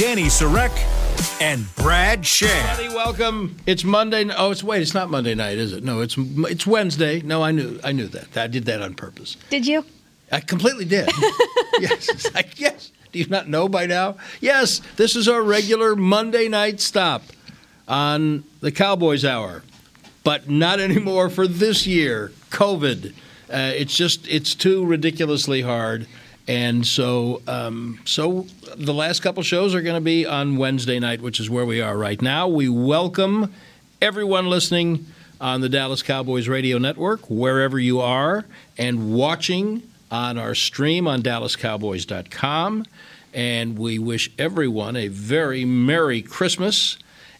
Danny Sarek and Brad Sham. Everybody, welcome. It's Monday. Oh, it's wait. It's not Monday night, is it? No, it's it's Wednesday. No, I knew I knew that. I did that on purpose. Did you? I completely did. yes, it's like, yes. Do you not know by now? Yes, this is our regular Monday night stop on the Cowboys Hour, but not anymore for this year. COVID. Uh, it's just it's too ridiculously hard. And so, um, so the last couple shows are going to be on Wednesday night, which is where we are right now. We welcome everyone listening on the Dallas Cowboys Radio Network, wherever you are, and watching on our stream on DallasCowboys.com. And we wish everyone a very Merry Christmas,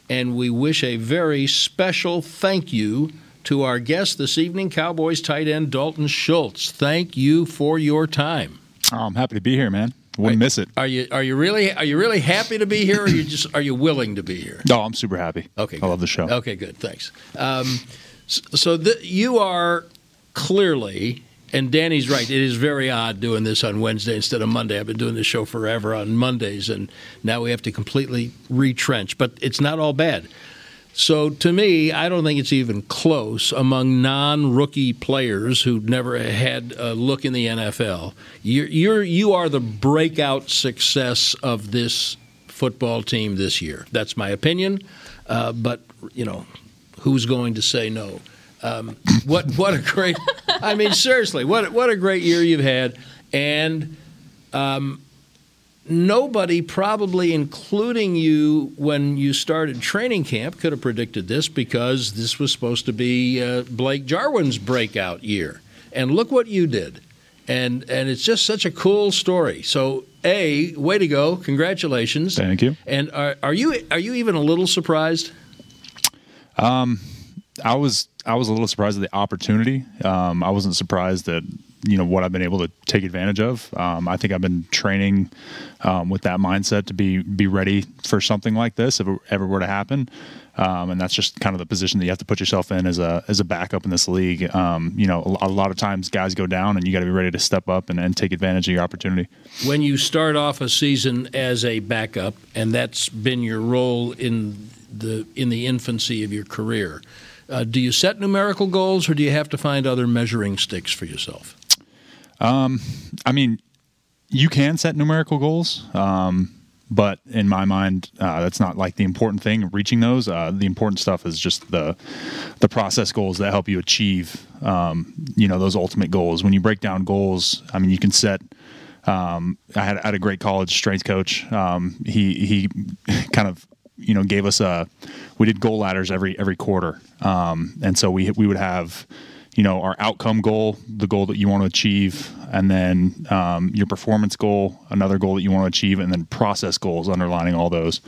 and we wish a very special thank you to our guest this evening, Cowboys tight end Dalton Schultz. Thank you for your time. Oh, I'm happy to be here, man. Wouldn't miss it. Are you are you really are you really happy to be here, or are you just are you willing to be here? No, I'm super happy. Okay, I love the show. Okay, good. Thanks. Um, so the, you are clearly, and Danny's right. It is very odd doing this on Wednesday instead of Monday. I've been doing this show forever on Mondays, and now we have to completely retrench. But it's not all bad. So to me, I don't think it's even close among non-rookie players who've never had a look in the NFL. You're, you're you are the breakout success of this football team this year. That's my opinion. Uh, but you know, who's going to say no? Um, what what a great! I mean, seriously, what what a great year you've had, and. Um, nobody, probably including you when you started training camp, could have predicted this because this was supposed to be uh, Blake Jarwin's breakout year. And look what you did. And, and it's just such a cool story. So, A, way to go. Congratulations. Thank you. And are, are, you, are you even a little surprised? Um, I was I was a little surprised at the opportunity. Um, I wasn't surprised that you know what I've been able to take advantage of. Um, I think I've been training um, with that mindset to be be ready for something like this if it ever were to happen. Um, and that's just kind of the position that you have to put yourself in as a as a backup in this league. Um, you know, a, a, lot of times guys go down, and you got to be ready to step up and, and take advantage of your opportunity. When you start off a season as a backup, and that's been your role in the in the infancy of your career. Uh, do you set numerical goals, or do you have to find other measuring sticks for yourself? Um, I mean, you can set numerical goals, um, but in my mind, uh, that's not like the important thing. Reaching those, uh, the important stuff is just the the process goals that help you achieve, um, you know, those ultimate goals. When you break down goals, I mean, you can set. Um, I, had, had, a great college strength coach. Um, he he kind of you know gave us a we did goal ladders every every quarter, um, and so we we would have you know our outcome goal the goal that you want to achieve and then um, your performance goal another goal that you want to achieve and then process goals underlining all those.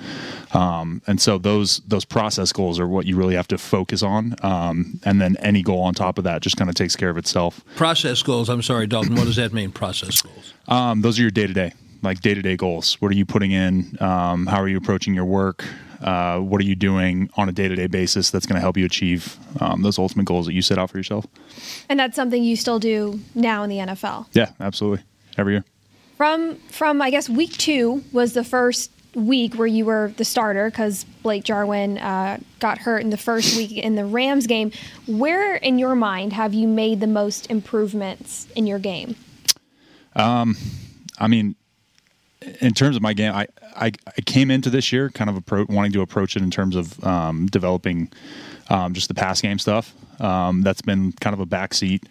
Um, and so those those process goals are what you really have to focus on. Um, and then any goal on top of that just kind of takes care of itself. Process goals i'm sorry dalton what does that mean process goals? Um, those are your day-to-day like day-to-day goals? What are you putting in? Um, how are you approaching your work? Uh, what are you doing on a day-to-day basis that's going to help you achieve um, those ultimate goals that you set out for yourself? And that's something you still do now in the nfl yeah absolutely. Every year. From from i guess week two was the first week where you were the starter because blake jarwin uh, got hurt in the first week in the rams game. Where in your mind have you made the most improvements in your game? Um, i mean in terms of my game, I, I, I came into this year kind of appro- wanting to approach it in terms of um, developing um, just the pass game stuff. Um, that's been kind of a backseat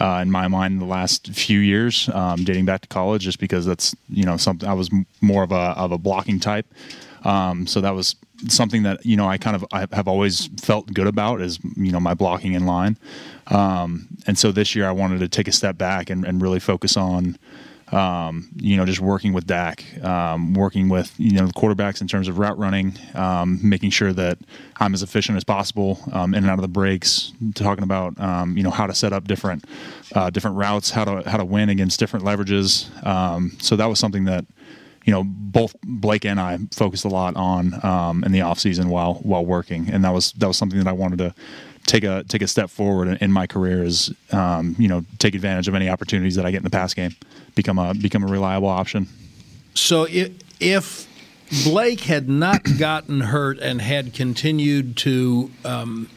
uh, in my mind in the last few years, um, dating back to college, just because that's you know something I was more of a of a blocking type. Um, so that was something that you know I kind of I have always felt good about is you know my blocking in line. Um, and so this year I wanted to take a step back and, and really focus on um, you know, just working with Dak, um, working with you know the quarterbacks in terms of route running, um, making sure that I'm as efficient as possible um, in and out of the breaks. Talking about um, you know how to set up different uh, different routes, how to how to win against different leverages. Um, so that was something that you know both Blake and I focused a lot on in the off season while while working, and that was that was something that I wanted to take a take a step forward in, my career is um, you know take advantage of any opportunities that I get in the pass game, become a become a reliable option. So if, if Blake had not gotten hurt and had continued to um,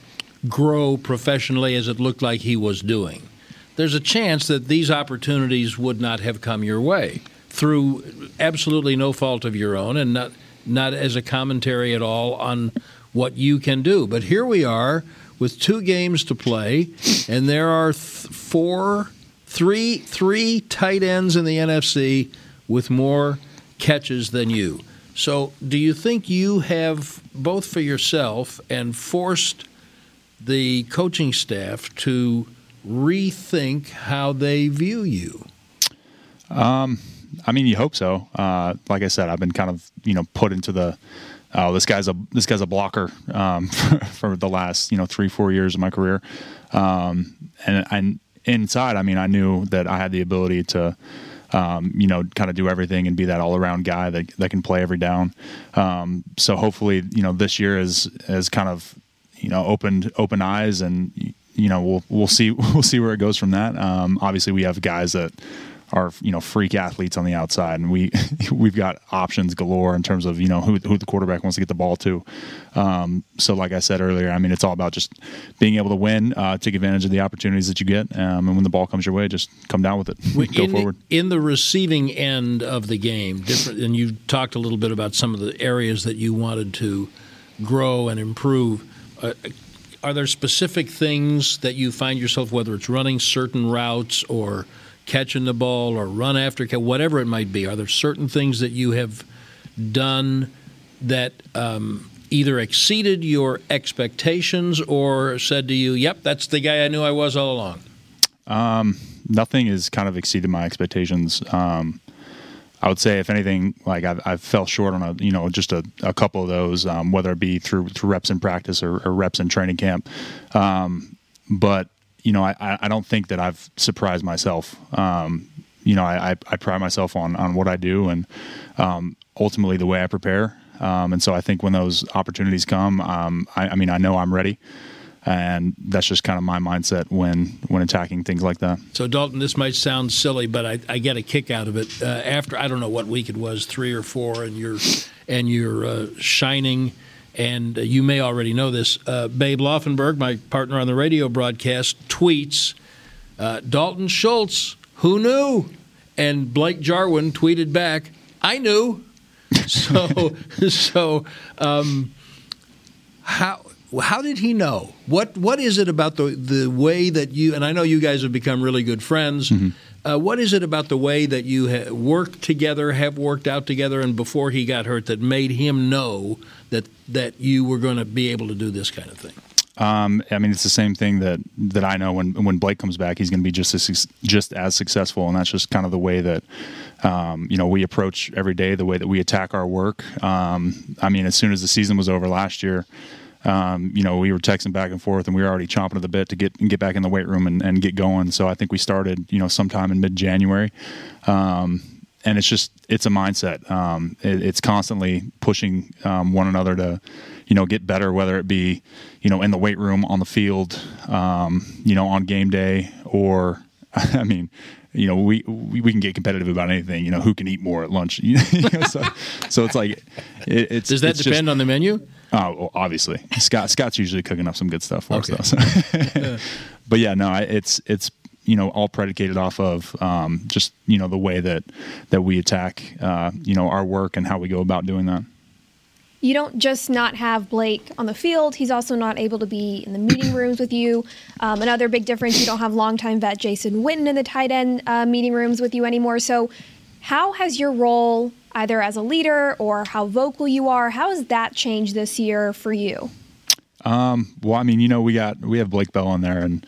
grow professionally as it looked like he was doing, there's a chance that these opportunities would not have come your way through absolutely no fault of your own and not not as a commentary at all on what you can do. But here we are with two games to play, and there are th- four, three, three tight ends in the NFC with more catches than you. So, do you think you have both for yourself and forced the coaching staff to rethink how they view you? I mean, you hope so. Uh, like I said, I've been kind of you know put into the oh this guy's a this guy's a blocker um, for, for the last you know three four years of my career, um, and and inside, I mean, I knew that I had the ability to. Um, you know, kind of do everything and be that all-around guy that that can play every down. Um, so hopefully, you know, this year is has kind of you know opened open eyes and you know we'll we'll see we'll see where it goes from that. Um, obviously, we have guys that are you know freak athletes on the outside, and we we've got options galore in terms of you know who who the quarterback wants to get the ball to. Um, so, like I said earlier, I mean it's all about just being able to win, uh, take advantage of the opportunities that you get, um, and when the ball comes your way, just come down with it, go in, forward. In the receiving end of the game, different, and you talked a little bit about some of the areas that you wanted to grow and improve. Uh, are there specific things that you find yourself, whether it's running certain routes or catching the ball or run after, whatever it might be, are there certain things that you have done that um, either exceeded your expectations or said to you, "Yep, that's the guy I knew I was all along"? nothing has kind of exceeded my expectations. Um, I would say, if anything, like I've, I've fell short on a you know just a, a couple of those, um, whether it be through through reps in practice or, or reps in training camp. Um, but you know, I, I don't think that I've surprised myself. Um, you know, I, I, I pride myself on on what I do and um, ultimately the way I prepare. Um, and so I think when those opportunities come, um, I, I mean, I know I'm ready and that's just kind of my mindset when when attacking things like that. So Dalton, this might sound silly, but I, I get a kick out of it. Uh, after I don't know what week it was, three or four, and you're and you're uh, shining, and uh, you may already know this. Uh, Babe Laufenberg, my partner on the radio broadcast, tweets uh, Dalton Schultz, who knew, and Blake Jarwin tweeted back, I knew. So so. Um, how how did he know? What what is it about the the way that you and I know you guys have become really good friends. Mm-hmm. Uh, what is it about the way that you ha- work together, have worked out together, and before he got hurt that made him know that that you were going to be able to do this kind of thing? Um, I mean, it's the same thing that that I know when when Blake comes back, he's going to be just as just as successful, and that's just kind of the way that um, you know we approach every day, the way that we attack our work. Um, I mean, as soon as the season was over last year. Um, you know, we were texting back and forth, and we were already chomping at the bit to get get back in the weight room and, and get going. So I think we started, you know, sometime in mid January. And it's just it's a mindset. Um, it, it's constantly pushing um, one another to, you know, get better. Whether it be, you know, in the weight room, on the field, um, you know, on game day, or I mean, you know, we, we we can get competitive about anything. You know, who can eat more at lunch? You know, so, so it's like, it, it's Does that it's depend just, on the menu? Oh, well, obviously, Scott. Scott's usually cooking up some good stuff for Okay. us. Though, so. but yeah, no, it's it's you know all predicated off of um, just you know the way that that we attack uh, you know our work and how we go about doing that. you don't just not have Blake on the field, he's also not able to be in the meeting rooms with you. Um, another big difference, you don't have longtime vet Jason Witten in the tight end uh, meeting rooms with you anymore. So, how has your role, either as a leader or how vocal you are, how has that changed this year for you? Well, I mean, you know, we got we have Blake Bell in there, and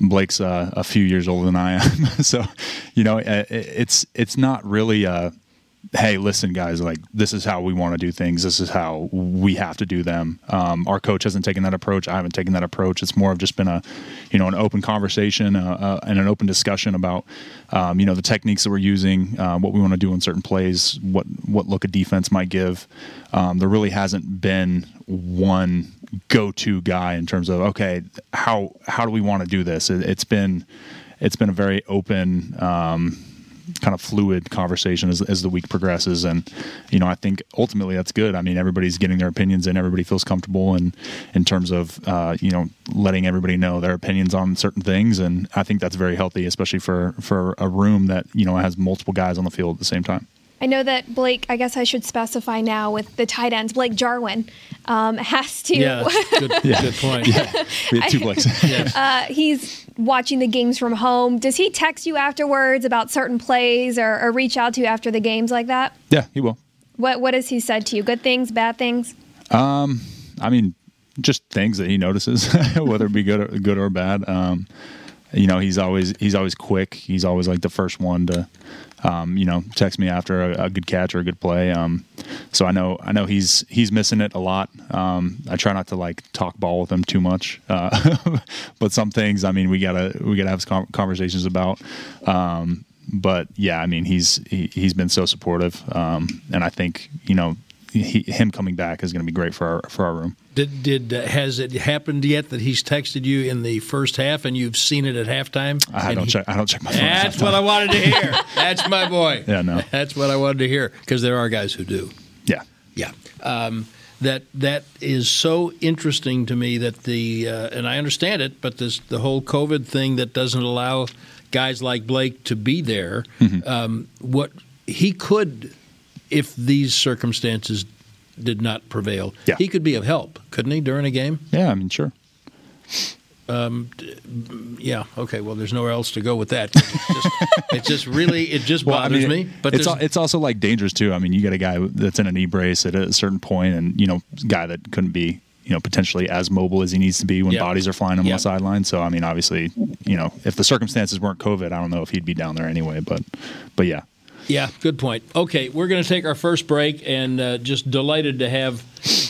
Blake's uh, a few years older than I am, so you know, uh, it, it's it's not really a hey, listen, guys, like this is how we want to do things. This is how we have to do them. Um, our coach hasn't taken that approach. I haven't taken that approach. It's more of just been a, you know, an open conversation uh, uh, and an open discussion about, um, you know, the techniques that we're using, uh, what we want to do in certain plays, what what look a defense might give. Um, there really hasn't been one go-to guy in terms of okay, how how do we want to do this? It, it's been it's been a very open. Kind of fluid conversation as, as the week progresses. And, you know, I think ultimately that's good. I mean, everybody's getting their opinions and everybody feels comfortable and in terms of, uh, you know, letting everybody know their opinions on certain things. And I think that's very healthy, especially for, for a room that, you know, has multiple guys on the field at the same time. I know that Blake, I guess I should specify now with the tight ends, Blake Jarwin um, has to. Yeah, good, yeah. good point. Yeah. We have two Blakes. uh, he's watching the games from home. Does he text you afterwards about certain plays or, or, reach out to you after the games like that? Yeah, he will. What What has he said to you? Good things, bad things? Um, I mean, just things that he notices, whether it be good or, good or bad. Um, you know, he's always he's always quick. He's always like the first one to um, you know, text me after a, a, good catch or a good play. Um, so I know I know he's he's missing it a lot. Um, I try not to like talk ball with him too much, uh, but some things I mean we gotta we gotta have conversations about. Um, but yeah, I mean he's he, has been so supportive, um, and I think you know he, him coming back is going to be great for our for our room. Did did uh, has it happened yet that he's texted you in the first half and you've seen it at halftime? I don't he, check. I don't check my phone. That's what I wanted to hear. That's my boy. Yeah, no. That's what I wanted to hear because there are guys who do. Yeah, yeah. Um, that that is so interesting to me that the uh, and I understand it, but this the whole COVID thing that doesn't allow guys like Blake to be there. Mm-hmm. Um, what he could, if these circumstances did not prevail. Yeah. He could be of help, couldn't he, during a game? Yeah, I mean, sure. Um, yeah. Okay. Well, there's nowhere else to go with that. It's just, it's just really it just well, bothers I mean, me. But it's it's also like dangerous too. I mean, you get a guy that's in a knee brace at a certain point, and you know, guy that couldn't be you know potentially as mobile as he needs to be when bodies are flying on the sideline. So I mean, obviously, you know, if the circumstances weren't COVID, I don't know if he'd be down there anyway. But but yeah, yeah, good point. Okay, we're going to take our first break, and uh, just delighted to have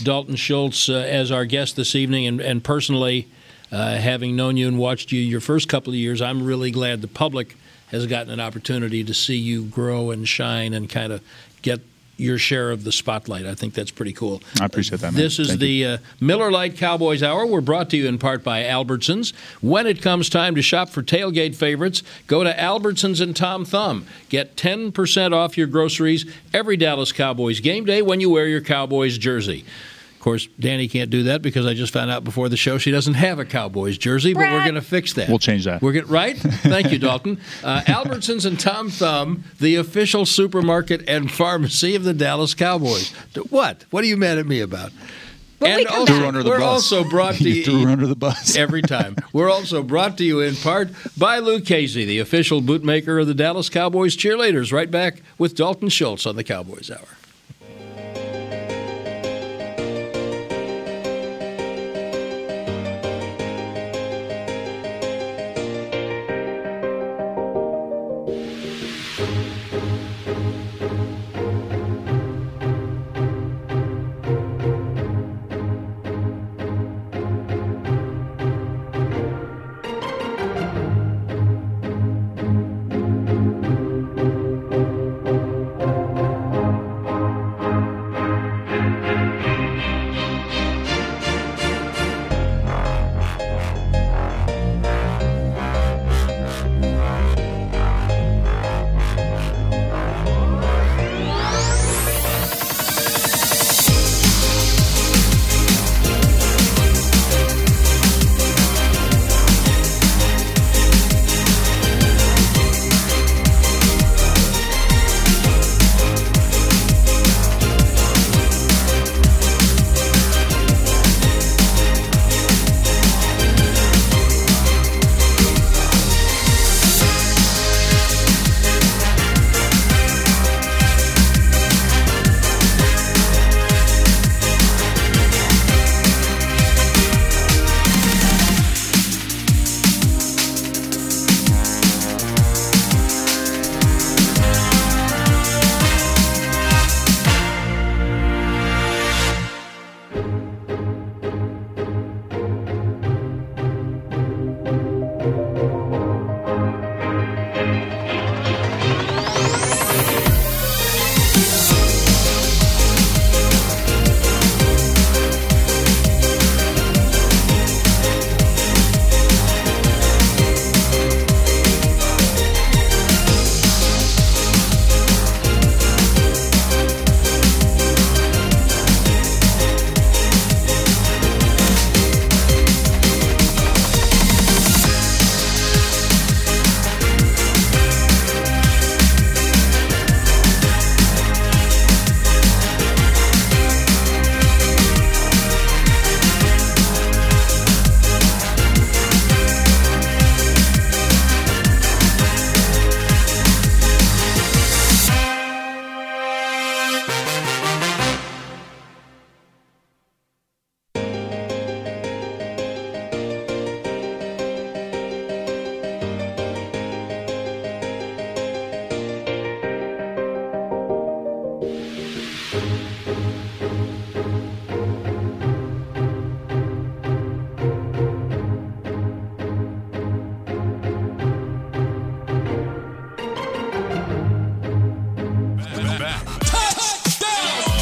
Dalton Schultz uh, as our guest this evening. And, and personally, uh, having known you and watched you your first couple of years, I'm really glad the public has gotten an opportunity to see you grow and shine and kind of get your share of the spotlight. I think that's pretty cool. I appreciate that. Man. This is Thank the uh, Miller Lite Cowboys Hour. We're brought to you in part by Albertsons. When it comes time to shop for tailgate favorites, go to Albertsons and Tom Thumb. Get 10% off your groceries every Dallas Cowboys game day when you wear your Cowboys jersey. Of course, Danny can't do that because I just found out before the show she doesn't have a Cowboys jersey, but we're going to fix that. We'll change that. We're get, right. Thank you, Dalton. Uh, Albertsons and Tom Thumb, the official supermarket and pharmacy of the Dallas Cowboys. What? What are you mad at me about? When and also, under the we're bus. also brought to you. threw under the bus every time. We're also brought to you in part by Lucchese, the official bootmaker of the Dallas Cowboys cheerleaders. Right back with Dalton Schultz on the Cowboys Hour.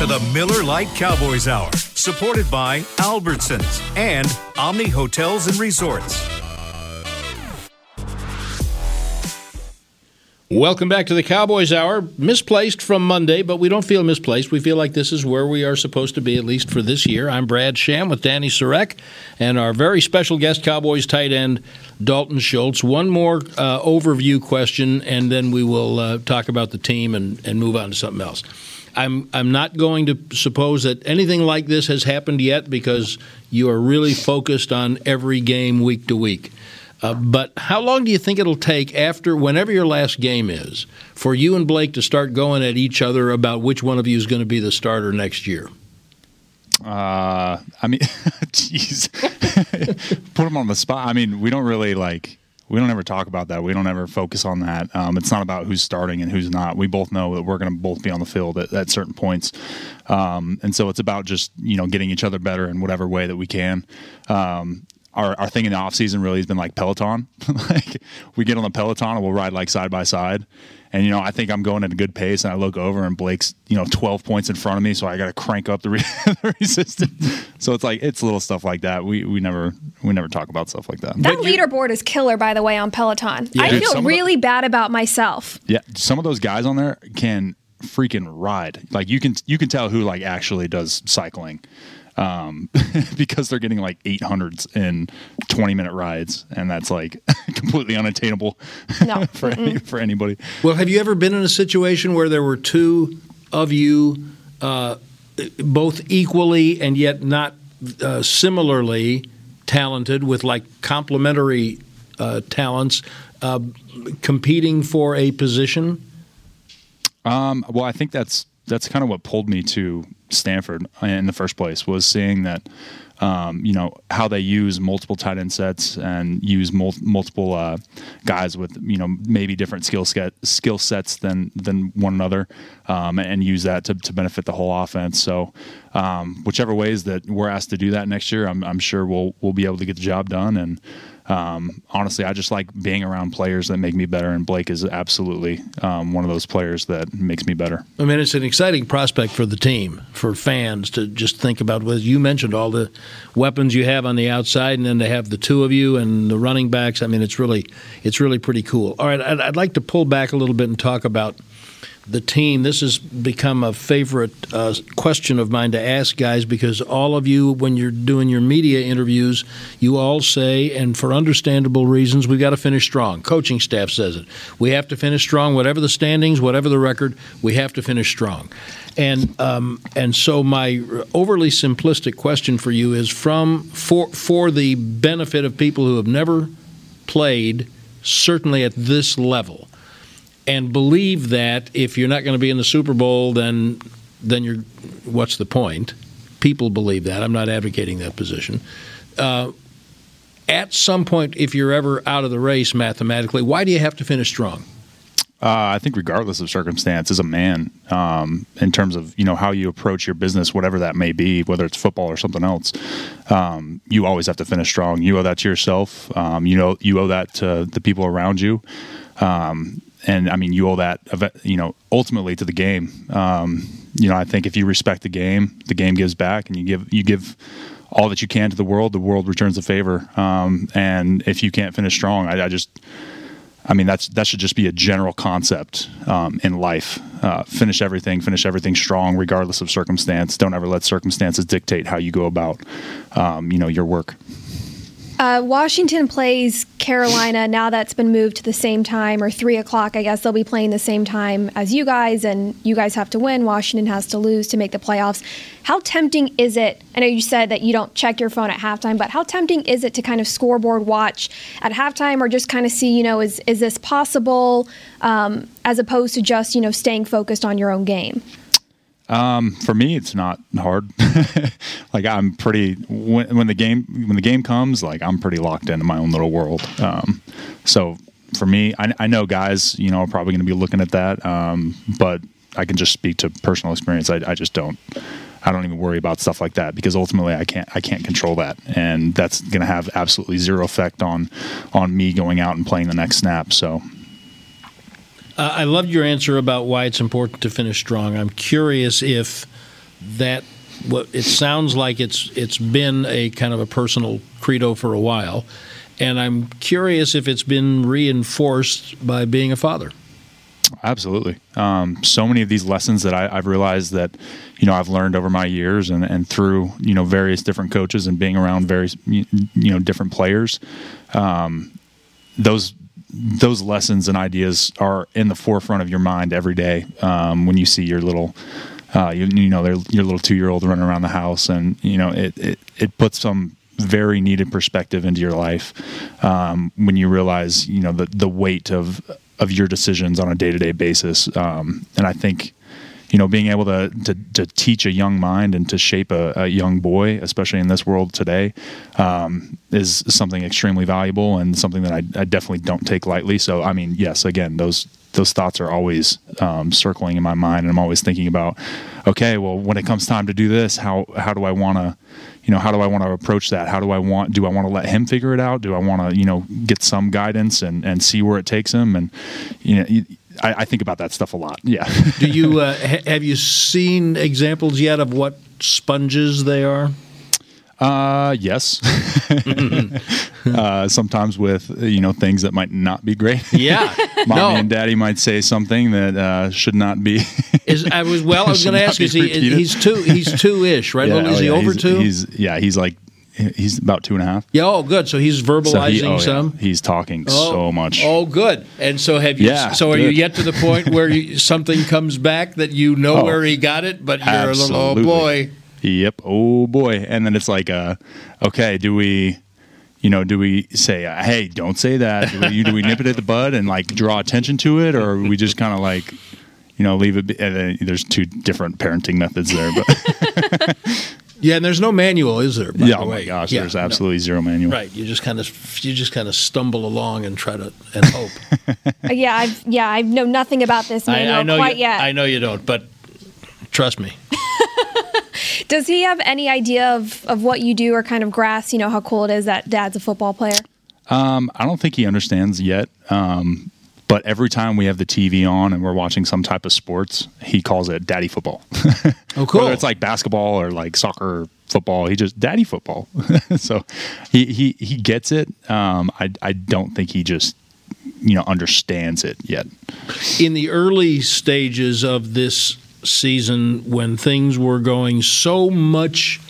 The Miller Lite Cowboys Hour, supported by Albertsons and Omni Hotels and Resorts. Welcome back to the Cowboys Hour. Misplaced from Monday, but we don't feel misplaced. We feel like this is where we are supposed to be, at least for this year. I'm Brad Sham with Danny Sarek and our very special guest, Cowboys tight end Dalton Schultz. One more uh, overview question, and then we will uh, talk about the team and, and move on to something else. I'm I'm not going to suppose that anything like this has happened yet because you are really focused on every game week to week. Uh, but how long do you think it'll take after whenever your last game is for you and Blake to start going at each other about which one of you is going to be the starter next year? Uh, I mean, jeez, put him on the spot. I mean, we don't really like. We don't ever talk about that. We don't ever focus on that. Um, it's not about who's starting and who's not. We both know that we're going to both be on the field at, at certain points, um, and so it's about just you know getting each other better in whatever way that we can. Um, our, our thing in the off season really has been like Peloton. like we get on the Peloton and we'll ride like side by side. And you know, I think I'm going at a good pace, and I look over, and Blake's you know 12 points in front of me, so I got to crank up the, re- the, resistance. So it's like it's little stuff like that. We we never we never talk about stuff like that. That leaderboard is killer, by the way, on Peloton. Yeah. I Dude, feel some of the- really bad about myself. Yeah, some of those guys on there can freaking ride. Like you can you can tell who like actually does cycling. Um, because they're getting like 800s in 20 minute rides, and that's like completely unattainable No. for any, for anybody. Well, have you ever been in a situation where there were two of you, uh, both equally and yet not uh, similarly talented, with like complementary uh, talents, uh, competing for a position? Um, well, I think that's that's kind of what pulled me to Stanford in the first place was seeing that um, you know how they use multiple tight end sets and use mul- multiple uh, guys with you know maybe different skill skill sets than than one another, um, and use that to, to benefit the whole offense. So um, whichever ways that we're asked to do that next year, I'm, I'm sure we'll we'll be able to get the job done and. Um, honestly, I just like being around players that make me better, and Blake is absolutely um, one of those players that makes me better. I mean, it's an exciting prospect for the team, for fans to just think about. As you mentioned, all the weapons you have on the outside, and then they have the two of you and the running backs. I mean, it's really, it's really pretty cool. All right, I'd, I'd like to pull back a little bit and talk about the team. This has become a favorite uh, question of mine to ask guys because all of you, when you're doing your media interviews, you all say, and for understandable reasons, we've got to finish strong. Coaching staff says it. We have to finish strong, whatever the standings, whatever the record. We have to finish strong. And um, and so my overly simplistic question for you is from for for the benefit of people who have never played, certainly at this level and believe that if you're not going to be in the Super Bowl, then then you're what's the point? People believe that. I'm not advocating that position. Uh, at some point, if you're ever out of the race mathematically, why do you have to finish strong? Uh, I think, regardless of circumstance, as a man, um, in terms of you know how you approach your business, whatever that may be, whether it's football or something else, um, you always have to finish strong. You owe that to yourself. Um, you know, you owe that to the people around you, um, and I mean, you owe that, you know, ultimately to the game. Um, you know, I think if you respect the game, the game gives back, and you give you give all that you can to the world, the world returns the favor. Um, and if you can't finish strong, I, I just I mean, that's that should just be a general concept um, in life. Uh, finish everything, finish everything strong, regardless of circumstance. Don't ever let circumstances dictate how you go about, um, you know, your work. Uh, Washington plays Carolina now that's been moved to the same time or three o'clock. I guess they'll be playing the same time as you guys, and you guys have to win. Washington has to lose to make the playoffs. How tempting is it? I know you said that you don't check your phone at halftime, but how tempting is it to kind of scoreboard watch at halftime or just kind of see, you know, is is this possible, um, as opposed to just you know staying focused on your own game? Um, for me, it's not hard. like I'm pretty when, when the game when the game comes, like I'm pretty locked into my own little world. Um, so for me, I, I know guys, you know, are probably going to be looking at that, um, but I can just speak to personal experience. I, I just don't. I don't even worry about stuff like that because ultimately I can't I can't control that, and that's going to have absolutely zero effect on on me going out and playing the next snap. So I loved your answer about why it's important to finish strong. I'm curious if that what it sounds like it's it's been a kind of a personal credo for a while, and I'm curious if it's been reinforced by being a father. Absolutely. Um, so many of these lessons that I, have realized that, you know, I've learned over my years and, and through, you know, various different coaches and being around various, you know, different players. Um, those those lessons and ideas are in the forefront of your mind every day um, when you see your little uh, you, you, know your little two year old running around the house and you know it, it, it puts some very needed perspective into your life um, when you realize you know the the weight of of your decisions on a day to day basis. Um, and I think, you know, being able to, to, to teach a young mind and to shape a, a young boy, especially in this world today, um, is something extremely valuable and something that I, I, definitely don't take lightly. So, I mean, yes, again, those those thoughts are always um, circling in my mind, and I'm always thinking about, okay, well, when it comes time to do this, how how do I want to you know, how do I want to approach that? How do I want, do I want to let him figure it out? Do I want to, you know, get some guidance and, and see where it takes him? And, you know, I, I think about that stuff a lot. Yeah. do you, uh, ha- have you seen examples yet of what sponges they are? Uh, yes. uh, sometimes with you know things that might not be great. Yeah, mommy no. and daddy might say something that uh, should not be. is I was well. I was going to ask. Is he? He's two. He's two ish, right? Yeah, is oh, he over he's, two? He's yeah. He's like he's about two and a half. Yeah. Oh, good. So he's verbalizing so he, oh, some. Yeah. He's talking oh, so much. Oh, good. And so have you? Yeah. So are good. you yet to the point where you, something comes back that you know Oh, where he got it, but you're absolutely. a little oh boy. Yep. Oh boy. And then it's like, uh, okay, do we, you know, do we say, uh, hey, don't say that? Do we, do we nip it at the bud and like draw attention to it, or we just kind of like, you know, leave it? Be- and then there's two different parenting methods there, but Yeah, and there's no manual, is there? By yeah, the oh my gosh, Yeah, there's no. absolutely zero manual. Right. You just kind of you just kind of stumble along and try to and hope. Uh, yeah, I've yeah, I know nothing about this I, I know quite you, yet. I know you don't, but trust me. Does he have any idea of, of what you do or kind of grasp, you know, how cool it is that dad's a football player? Um, I don't think he understands yet. Um, but every time we have the TV on and we're watching some type of sports, he calls it daddy football. Oh, cool. Whether it's like basketball or like soccer, football, he just daddy football. so he, he, he gets it. Um, I, I don't think he just, you know, understands it yet. in the early stages of this season when things were going so much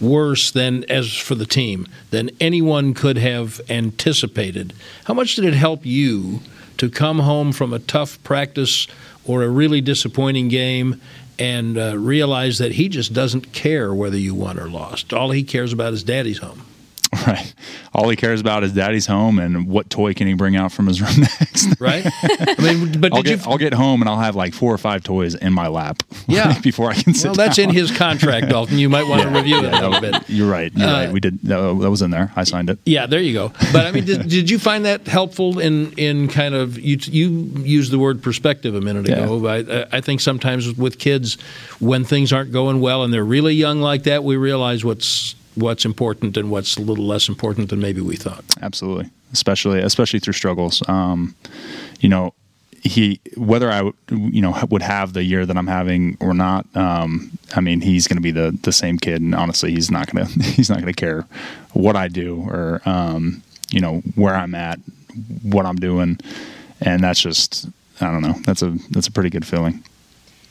worse than as for the team than anyone could have anticipated how much did it help you to come home from a tough practice or a really disappointing game and uh, realize that he just doesn't care whether you won or lost. All he cares about is daddy's home Right. All he cares about is daddy's home and what toy can he bring out from his room next. right i mean but I'll did get, you I'll get home and I'll have like four or five toys in my lap. Yeah. before I can sit well that's down. in his contract dalton you might want to review it a little bit You're right. You're Uh, right. We did. That was in there. I signed it. Yeah, there you go. But I mean, did, did you find that helpful in in kind of you you used the word perspective a minute Yeah. ago? I, I think sometimes with kids, when things aren't going well and they're really young like that, we realize what's what's important and what's a little less important than maybe we thought. Absolutely. Especially especially through struggles. Um, you know, he whether I would, you know would have the year that I'm having or not. Um, I mean, he's going to be the the same kid, and honestly, he's not going to he's not going to care what I do or um, you know where I'm at, what I'm doing, and that's just I don't know. That's a that's a pretty good feeling.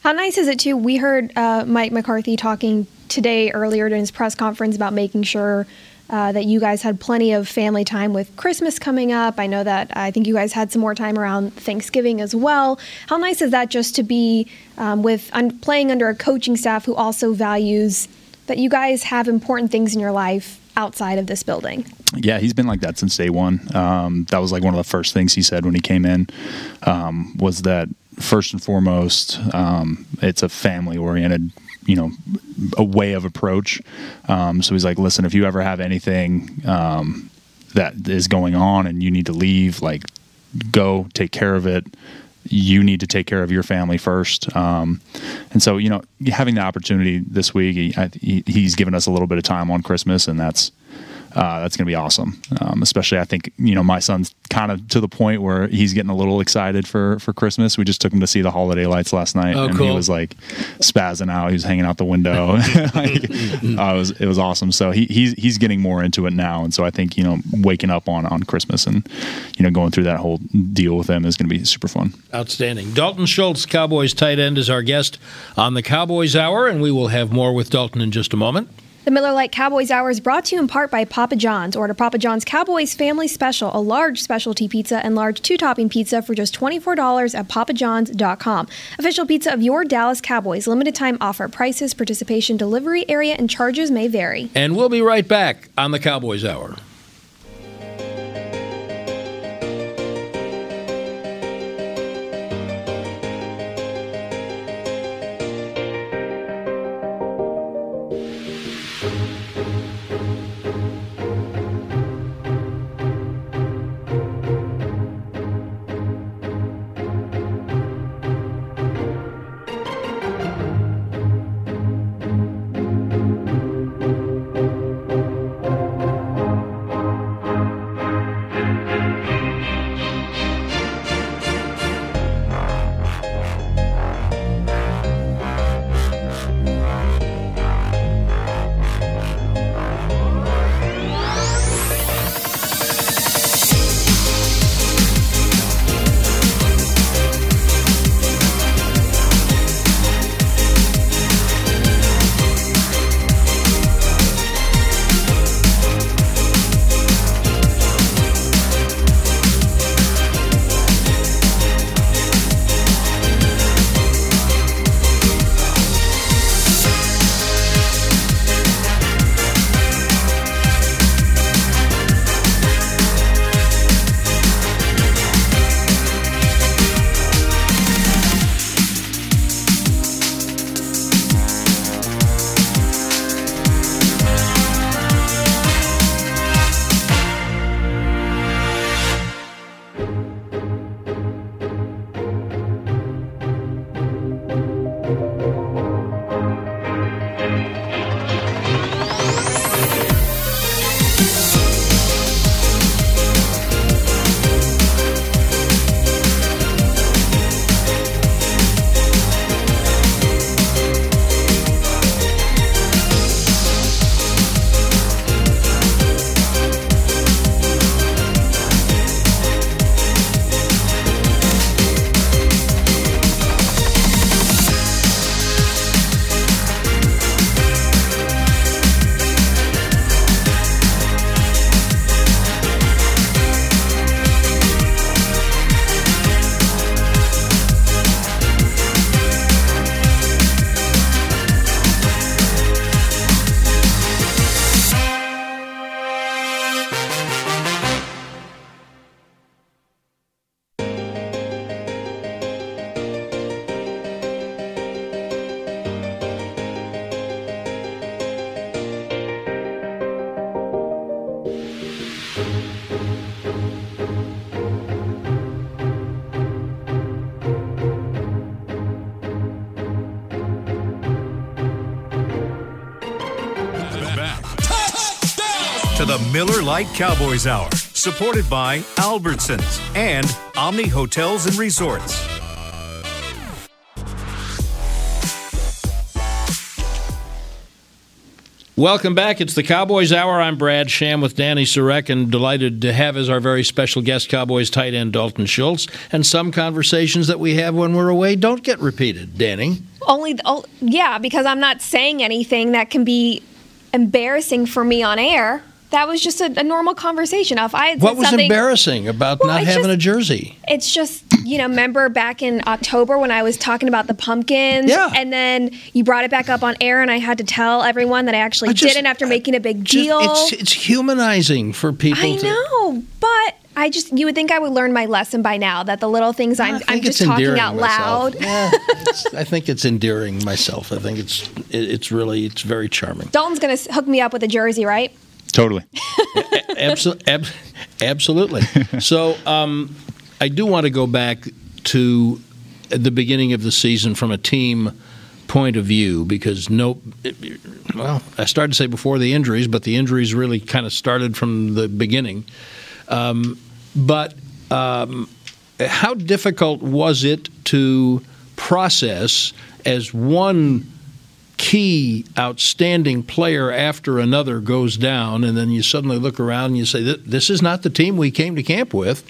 How nice is it too? We heard uh, Mike McCarthy talking today earlier in his press conference about making sure uh, that you guys had plenty of family time with Christmas coming up. I know that I think you guys had some more time around Thanksgiving as well. How nice is that just to be um, with un- playing under a coaching staff who also values that you guys have important things in your life outside of this building? Yeah, he's been like that since day one. Um, that was like one of the first things he said when he came in um, was that first and foremost, um, it's a family oriented, you know, a way of approach. Um, so he's like, listen, if you ever have anything um, that is going on and you need to leave, like, go take care of it. You need to take care of your family first. Um, and so, you know, having the opportunity this week, he, he, he's given us a little bit of time on Christmas, and that's uh, that's going to be awesome. Um, especially, I think you know my son's kind of to the point where he's getting a little excited for for Christmas. We just took him to see the holiday lights last night, Oh, and cool. he was like spazzing out. He was hanging out the window. like, uh, it was it was awesome. So he, he's he's getting more into it now, and so I think you know waking up on on Christmas and you know going through that whole deal with him is going to be super fun. Outstanding. Dalton Schultz, Cowboys tight end, is our guest on the Cowboys Hour, and we will have more with Dalton in just a moment. The Miller Lite Cowboys Hour is brought to you in part by Papa John's. Order Papa John's Cowboys Family Special, a large specialty pizza and large two topping pizza for just $24 at papajohns.com. Official pizza of your Dallas Cowboys. Limited time offer. Prices, participation, delivery area, and charges may vary. And we'll be right back on the Cowboys Hour. Cowboys Hour, supported by Albertsons and Omni Hotels and Resorts. Welcome back. It's the Cowboys Hour. I'm Brad Sham with Danny Surek, and delighted to have as our very special guest Cowboys tight end Dalton Schultz. And some conversations that we have when we're away don't get repeated. Danny, Only, oh, yeah, because I'm not saying anything that can be embarrassing for me on air. That was just a, a normal conversation. If I what was embarrassing about Well, not having just- a jersey? It's just, you know, remember back in October when I was talking about the pumpkins? Yeah. And then you brought it back up on air, and I had to tell everyone that I actually I just- didn't after making a big Just- deal. it's, it's humanizing for people. I to, know, but I just, you would think I would learn my lesson by now that the little things I I'm, I'm just talking out loud. Yeah, I think it's endearing myself. I think it's it, it's really it's very charming. Dalton's going to hook me up with a jersey, right? Totally. Absol- ab- absolutely. So um, I do want to go back to the beginning of the season from a team point of view because no, well, I started to say before the injuries, but the injuries really kind of started from the beginning. Um, but um, how difficult was it to process as one key outstanding player after another goes down, and then you suddenly look around and you say, "This is not the team we came to camp with."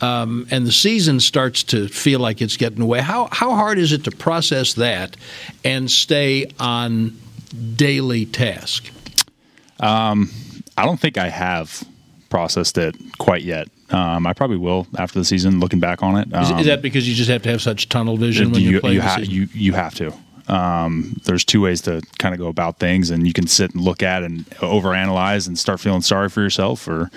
Um, and the season starts to feel like it's getting away. How how hard is it to process that and stay on daily task? Um, I don't think I have processed it quite yet. Um, I probably will after the season, looking back on it. Um, is, is, that um, because you just have to have such tunnel vision when you, you play? You, ha- you, you have to. Um, there's two ways to kind of go about things, and you can sit and look at and overanalyze and start feeling sorry for yourself, or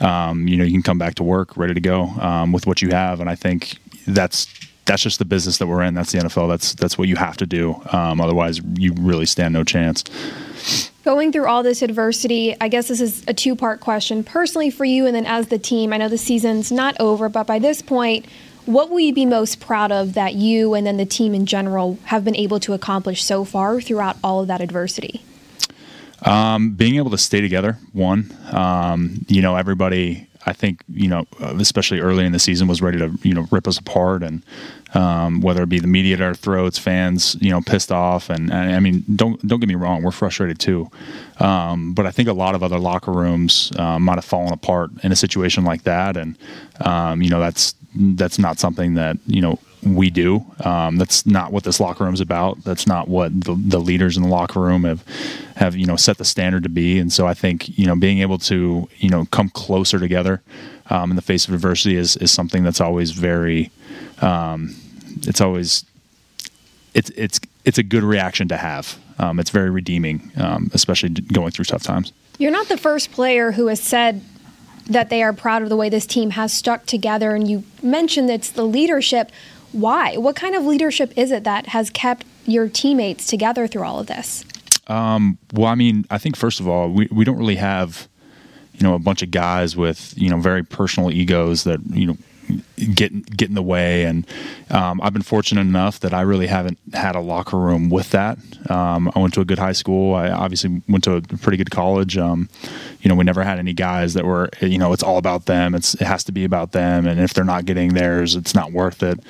um, you know you can come back to work ready to go um, with what you have. And I think that's that's just the business that we're in. That's the NFL. That's that's what you have to do. Um, otherwise, you really stand no chance. Going through all this adversity, I guess this is a two part question personally for you, and then as the team. I know the season's not over, but by this point, what will you be most proud of that you and then the team in general have been able to accomplish so far throughout all of that adversity? Um, being able to stay together, one. Um, you know, everybody, I think, you know, especially early in the season, was ready to, you know, rip us apart. And um, whether it be the media at our throats, fans, you know, pissed off. And, and I mean, don't don't get me wrong, we're frustrated too. Um, but I think a lot of other locker rooms um, might have fallen apart in a situation like that. And, um, you know, that's that's not something that you know we do. Um, that's not what this locker room is about. That's not what the, the, leaders in the locker room have have you know set the standard to be. And so I think you know being able to you know come closer together um, in the face of adversity is is something that's always very. Um, it's always it's it's it's a good reaction to have. Um, it's very redeeming, um, especially going through tough times. You're not the first player who has said that they are proud of the way this team has stuck together. And you mentioned it's the leadership. Why? What kind of leadership is it that has kept your teammates together through all of this? Um, well, I mean, I think first of all, we, we don't really have, you know, a bunch of guys with, you know, very personal egos that, you know, get get in the way. And um, I've been fortunate enough that I really haven't had a locker room with that. Um, I went to a good high school. I obviously went to a pretty good college. Um, you know, we never had any guys that were, you know, it's all about them. It's it has to be about them, and if they're not getting theirs, it's not worth it.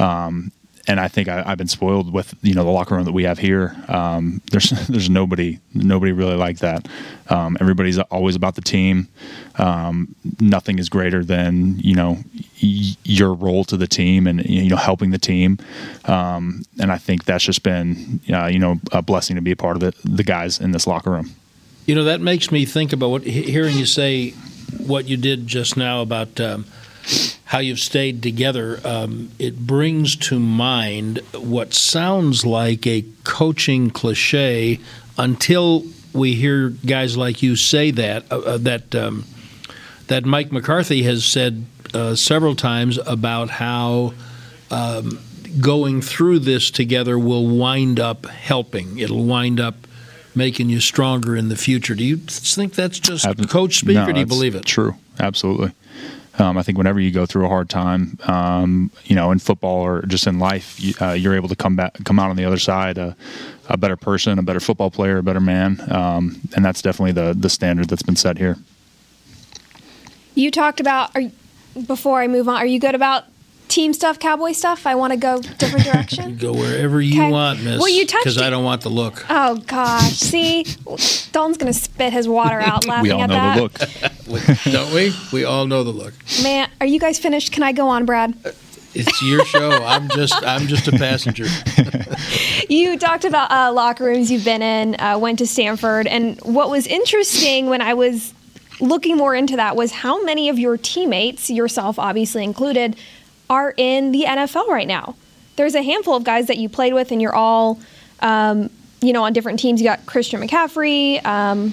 Um, and I think I, have been spoiled with you know the locker room that we have here. Um, there's there's nobody nobody really like that. Um, everybody's always about the team. Um, nothing is greater than you know y- your role to the team and you know helping the team. Um, and I think that's just been uh, you know a blessing to be a part of it. The guys in this locker room. You know that makes me think about what hearing you say what you did just now about um, how you've stayed together, um, it brings to mind what sounds like a coaching cliche until we hear guys like you say that. Uh, uh, that um, that Mike McCarthy has said uh, several times about how um, going through this together will wind up helping. It'll wind up making you stronger in the future. Do you think that's just coach speak, no, or do you believe it? True, absolutely. Um, I think whenever you go through a hard time, um, you know, in football or just in life, you, uh, able to come back, come out on the other side a, a better person, a better football player, a better man, um, and that's definitely the the standard that's been set here. You talked about. Are, before I move on, are you good about team stuff, cowboy stuff? I want to go different direction. go wherever you okay. want, Miss. Well, you touched because I don't want the look. Oh gosh, see, Dalton's gonna spit his water out laughing we all at know that. the look, don't we? We all know the look. Man, are you guys finished? Can I go on, Brad? It's your show. I'm just I'm just a passenger. you talked about uh, locker rooms you've been in, uh, went to Stanford, and what was interesting when I was looking more into that was how many of your teammates, yourself obviously included, are in the NFL right now. There's a handful of guys that you played with, and you're all, um, you know, on different teams. You got Christian McCaffrey, um,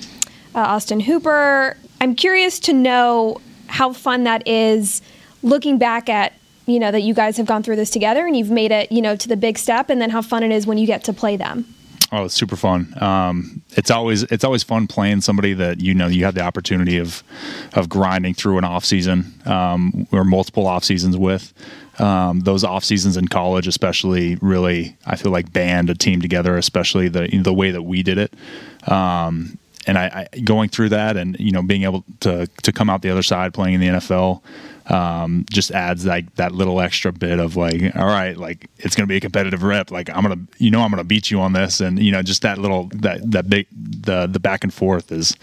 uh, Austin Hooper. I'm curious to know how fun that is looking back at you know that you guys have gone through this together and you've made it you know to the big step and then how fun it is when you get to play them Oh, it's super fun. Um, it's always it's always fun playing somebody that you know you had the opportunity of of grinding through an off season um, or multiple off seasons with. um, those off seasons in college, especially, really I feel like band a team together, especially the the way that we did it. Um, and I, I, going through that and you know being able to to come out the other side playing in the NFL um, just adds like that little extra bit of like all right like it's to be a competitive rep. Like I'm gonna you know I'm gonna beat you on this. And you know just that little that that big the the back and forth is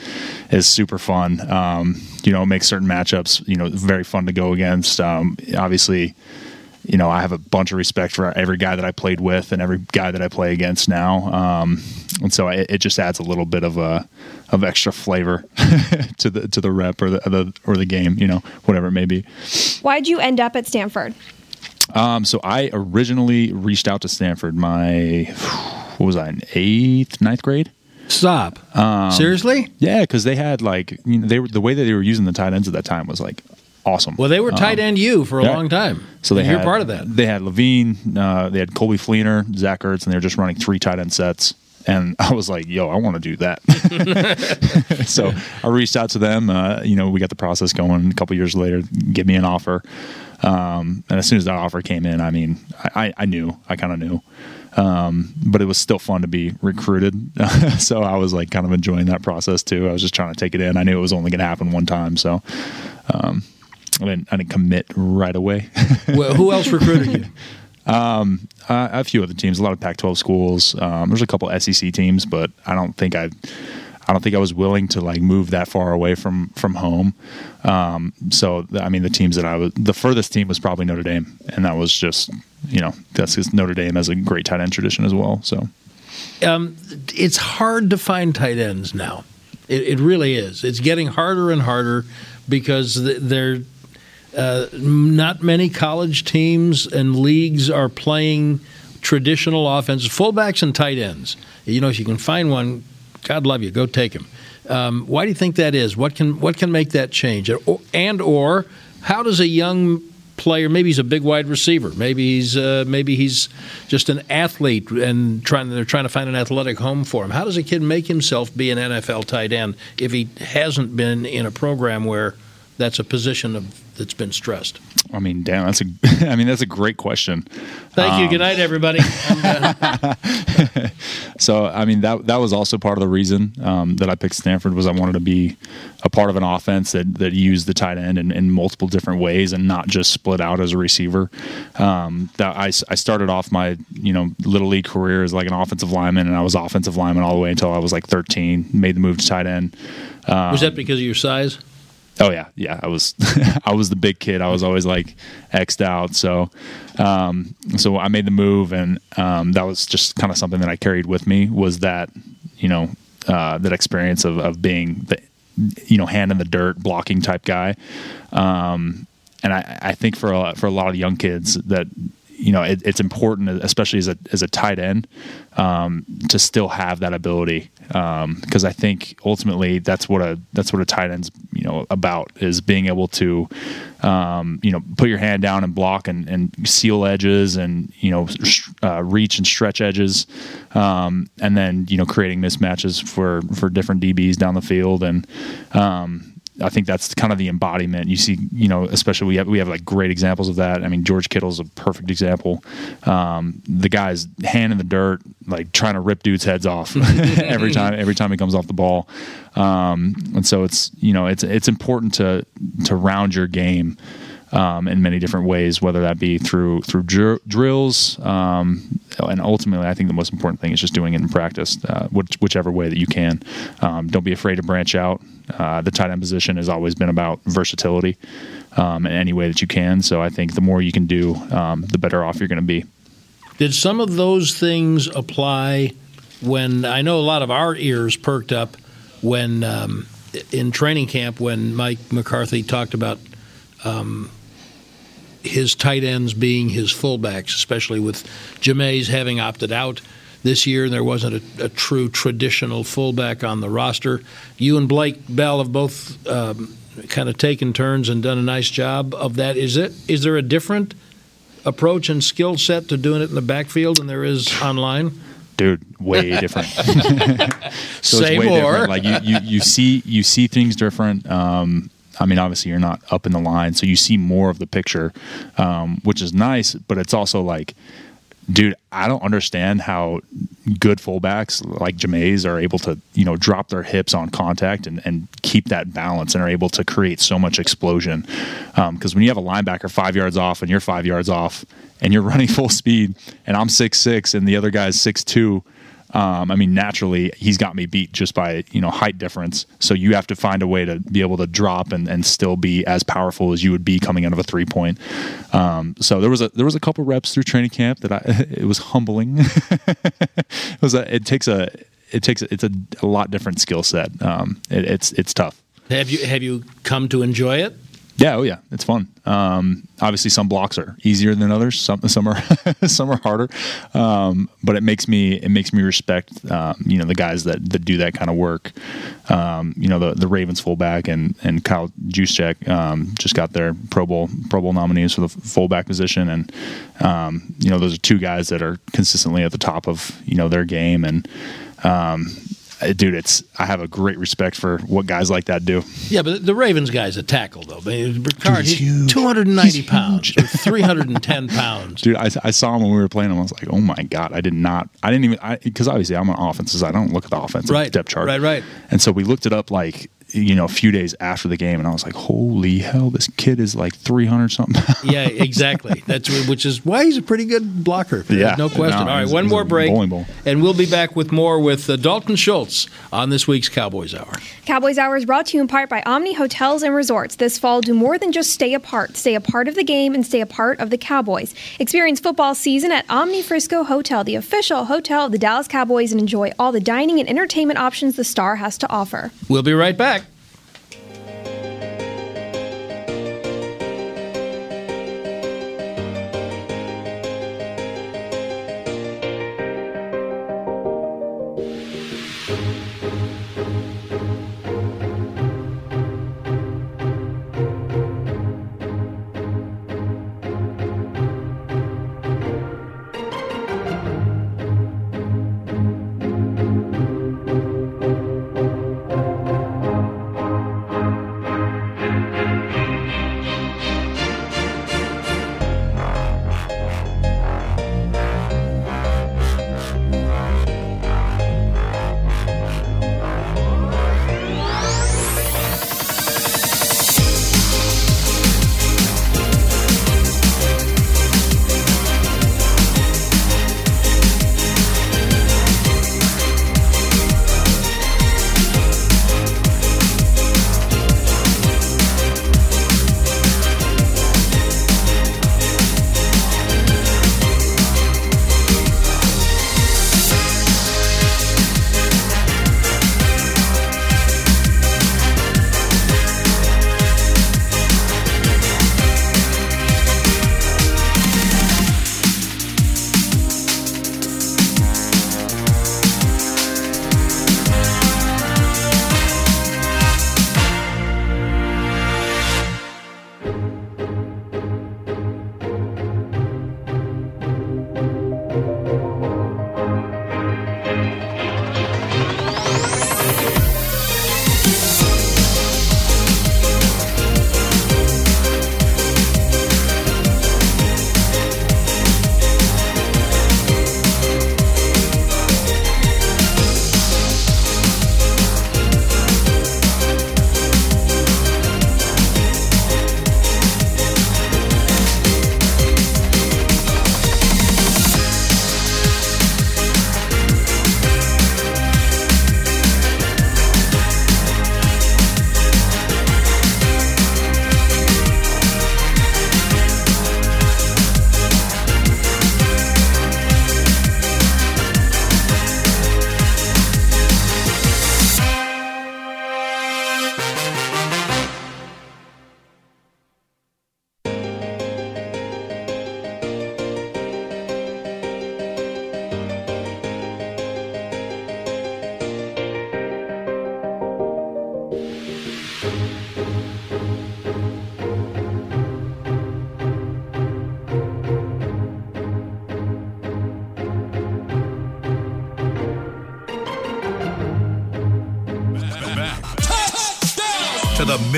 is super fun. Um, you know makes certain matchups you know very fun to go against. Um, obviously you know, I have a bunch of respect for every guy that I played with and every guy that I play against now. Um, and so it, it, just adds a little bit of a of extra flavor to the to the rep or the, the, or the game, you know, whatever it may be. Why'd you end up at Stanford? Um, so I originally reached out to Stanford. My what was I in eighth, ninth grade? Stop. Um, Seriously? Yeah, because they had like you know, they were the way that they were using the tight ends at that time was like awesome. Well, they were tight um, end you for a yeah. long time. So they you're part of that. They had Levine, uh, they had Coby Fleener, Zach Ertz, and they were just running three tight end sets. And I was like, "Yo, I want to do that." so I reached out to them. Uh, you know, we got the process going. A couple years later, give me an offer. Um, and as soon as that offer came in, I mean, I, I knew, I kind of knew. Um, but it was still fun to be recruited. so I was like kind of enjoying that process too. I was just trying to take it in. I knew it was only going to happen one time. So, um, I didn't, I didn't commit right away. well, who else recruited you? Um, uh, a few other teams, a lot of Pac-12 schools. Um, there's a couple SEC teams, but I don't think I, I don't think I was willing to like move that far away from from home. Um, so I mean, the teams that I was, the furthest team was probably Notre Dame, and that was just you know that's because Notre Dame has a great tight end tradition as well. So, um, it's hard to find tight ends now. It, it really is. It's getting harder and harder because they're uh, not many college teams and leagues are playing traditional offense, fullbacks and tight ends. You know, if you can find one, God love you, go take him. Um, why do you think that is? What can what can make that change? And or how does a young player, maybe he's a big wide receiver, maybe he's uh, maybe he's just an athlete, and trying they're trying to find an athletic home for him. How does a kid make himself be an NFL tight end if he hasn't been in a program where that's a position of that's been stressed? I mean, damn, that's a. I mean, that's a great question. Thank um, you. Good night, everybody. so, I mean, that that was also part of the reason um, that I picked Stanford was I wanted to be a part of an offense that that used the tight end in, in multiple different ways and not just split out as a receiver. Um, that I, I started off my you know little league career as like an offensive lineman, and I was offensive lineman all the way until I was like 13. Made the move to tight end. was that because of your size? Oh yeah, yeah. I was I was the big kid. I was always like xed out. So um, so I made the move, and um, that was just kind of something that I carried with me. Was that you know uh, that experience of of being the you know hand in the dirt blocking type guy. Um, and I, I think for a, for a lot of young kids that you know it, it's important, especially as a as a tight end, um, to still have that ability because um, I think ultimately that's what a that's what a tight end's you know about is being able to um, you know put your hand down and block and, and seal edges and you know uh, reach and stretch edges um, and then you know creating mismatches for for different DBs down the field and um, I think that's kind of the embodiment. You see, you know, especially we have we have like great examples of that. I mean, George Kittle's a perfect example. Um, the guy's hand in the dirt, like trying to rip dudes' heads off every time every time he comes off the ball. Um, and so it's you know it's it's important to to round your game um, in many different ways, whether that be through through dr- drills, um, and ultimately, I think the most important thing is just doing it in practice, uh, which, whichever way that you can. Um, don't be afraid to branch out. Uh, the tight end position has always been about versatility um, in any way that you can. So I think the more you can do, um, the better off you're going to be. Did some of those things apply when I know a lot of our ears perked up when um, in training camp when Mike McCarthy talked about um, his tight ends being his fullbacks, especially with Jamize having opted out this year. And there wasn't a, a true traditional fullback on the roster. You and Blake Bell have both um, kind of taken turns and done a nice job of that. Is it? Is there a different approach and skill set to doing it in the backfield than there is online? Dude, way different. so Say more. Different. Like you, you, you see, you see things different. Um, I mean, obviously you're not up in the line, so you see more of the picture, um, which is nice. But it's also like, dude, I don't understand how good fullbacks like Jamize are able to, you know, drop their hips on contact and, and keep that balance and are able to create so much explosion. Because um, when you have a linebacker five yards off and you're five yards off and you're running full speed and I'm six six and the other guy's six two um, I mean, naturally, he's got me beat just by you know height difference. So you have to find a way to be able to drop and, and still be as powerful as you would be coming out of a three point. Um, so there was a there was a couple reps through training camp that I it was humbling. it was a, it takes a it takes a, it's a, a lot different skill set. Um, it, it's it's tough. Have you have you come to enjoy it? Yeah, oh yeah, it's fun. Um, obviously, some blocks are easier than others. Some some are some are harder, um, but it makes me it makes me respect um, you know the guys that, that do that kind of work. Um, you know the the Ravens fullback and and Kyle Juszczyk um, just got their Pro Bowl Pro Bowl nominees for the fullback position, and um, you know those are two guys that are consistently at the top of you know their game and uh, dude, it's I have a great respect for what guys like that do. Yeah, but the Ravens guy's a tackle though. Uh, Ricard, he's, he's 290 he's pounds, 310 pounds. Dude, I, I, saw him when we were playing him. I was like, oh my god, I did not, I didn't even, because obviously I'm on offenses. I don't look at the offensive right, depth chart. Right, right. And so we looked it up like you know, a few days after the game, and I was like, "Holy hell, this kid is like 300 something." yeah, exactly. That's which is why he's a pretty good blocker. Yeah, no question. No, All right, one more break, and we'll be back with more with uh, Dalton Schultz on this week's Cowboys Hour. Cowboys Hour is brought to you in part by Omni Hotels and Resorts. This fall, do more than just stay apart. Stay a part of the game and stay a part of the Cowboys. Experience football season at Omni Frisco Hotel, the official hotel of the Dallas Cowboys, and enjoy all the dining and entertainment options the Star has to offer. We'll be right back.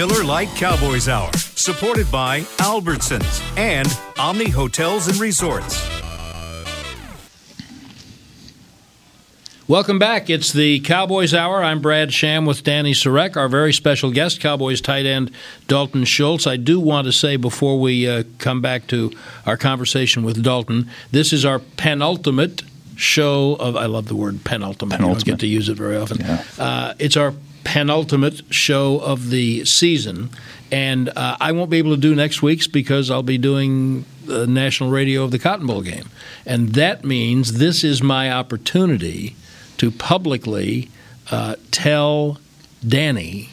Miller Lite Cowboys Hour, supported by Albertsons and Omni Hotels and Resorts. Welcome back. It's the Cowboys Hour. I'm Brad Sham with Danny Sarek, our very special guest, Cowboys tight end Dalton Schultz. I do want to say before we uh, come back to our conversation with Dalton, this is our penultimate show of. I love the word penultimate. penultimate. You don't get to use it very often. Yeah. Uh, it's our penultimate show of the season, and uh, I won't be able to do next week's because I'll be doing the national radio of the Cotton Bowl game, and that means this is my opportunity to publicly uh, tell Danny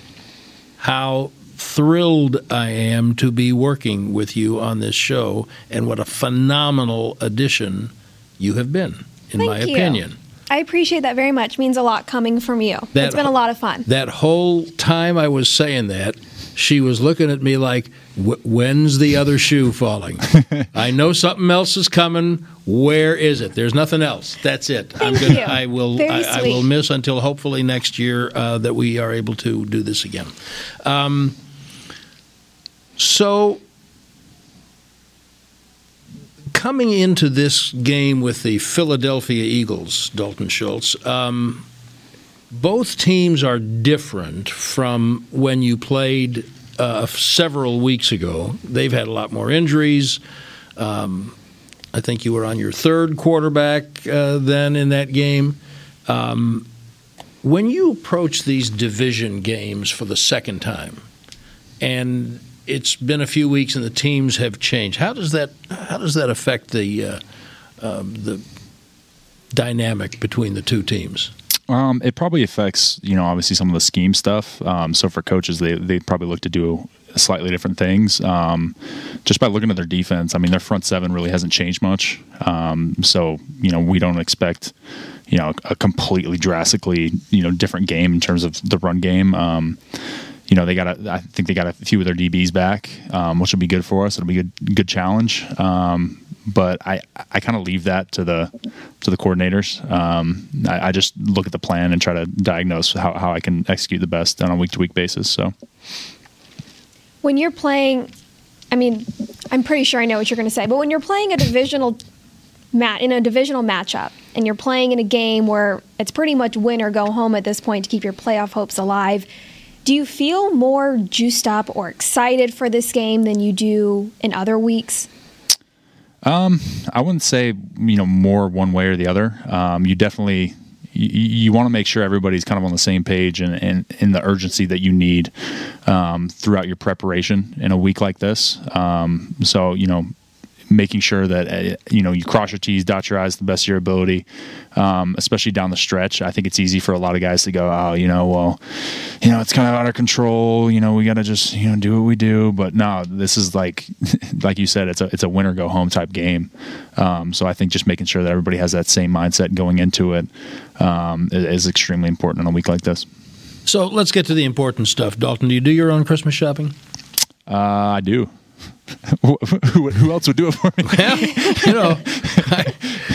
how thrilled I am to be working with you on this show and what a phenomenal addition you have been, in Thank my you. opinion. I appreciate that very much. It means a lot coming from you. That, it's been a lot of fun. That whole time I was saying that, she was looking at me like, "When's the other shoe falling?" I know something else is coming. Where is it? There's nothing else. That's it. Thank I'm gonna. You. I will. I, I, will miss until hopefully next year uh, that we are able to do this again. Um, so coming into this game with the Philadelphia Eagles, Dalton Schultz, um, both teams are different from when you played uh, several weeks ago. They've had a lot more injuries. Um, I think you were on your third quarterback uh, then in that game. Um, when you approach these division games for the second time, and it's been a few weeks and the teams have changed, how does that how does that affect the uh, um, the dynamic between the two teams? Um, it probably affects, you know, obviously some of the scheme stuff. Um, so for coaches, they they probably look to do slightly different things. Um, just by looking at their defense, I mean, their front seven really hasn't changed much. Um, so you know, we don't expect, you know, a completely drastically, you know, different game in terms of the run game. Um, you know, they got a, I think they got a few of their DBs back, um, which will be good for us. It'll be a good, good challenge. Um, but I, I kind of leave that to the to the coordinators. Um, I, I, just look at the plan and try to diagnose how, how I can execute the best on a week to week basis. So, when you're playing, I mean, I'm pretty sure I know what you're going to say, but when you're playing a divisional mat in a divisional matchup and you're playing in a game where it's pretty much win or go home at this point to keep your playoff hopes alive. Do you feel more juiced up or excited for this game than you do in other weeks? Um, I wouldn't say you know more one way or the other. Um, you definitely you, you want to make sure everybody's kind of on the same page and, and in the urgency that you need um, throughout your preparation in a week like this. Um, so you know making sure that uh, you know you cross your T's, dot your I's the best of your ability, um, especially down the stretch. I think it's easy for a lot of guys to go, oh, you know, well, you know, it's kind of out of control. You know, we got to just you know do what we do. But no, this is like, like you said, it's a it's a win or go home type game. Um, so I think just making sure that everybody has that same mindset going into it um, is extremely important in a week like this. So let's get to the important stuff. Dalton, do you do your own Christmas shopping? Uh, I do. who, who, else would do it for me? Well, you know, I,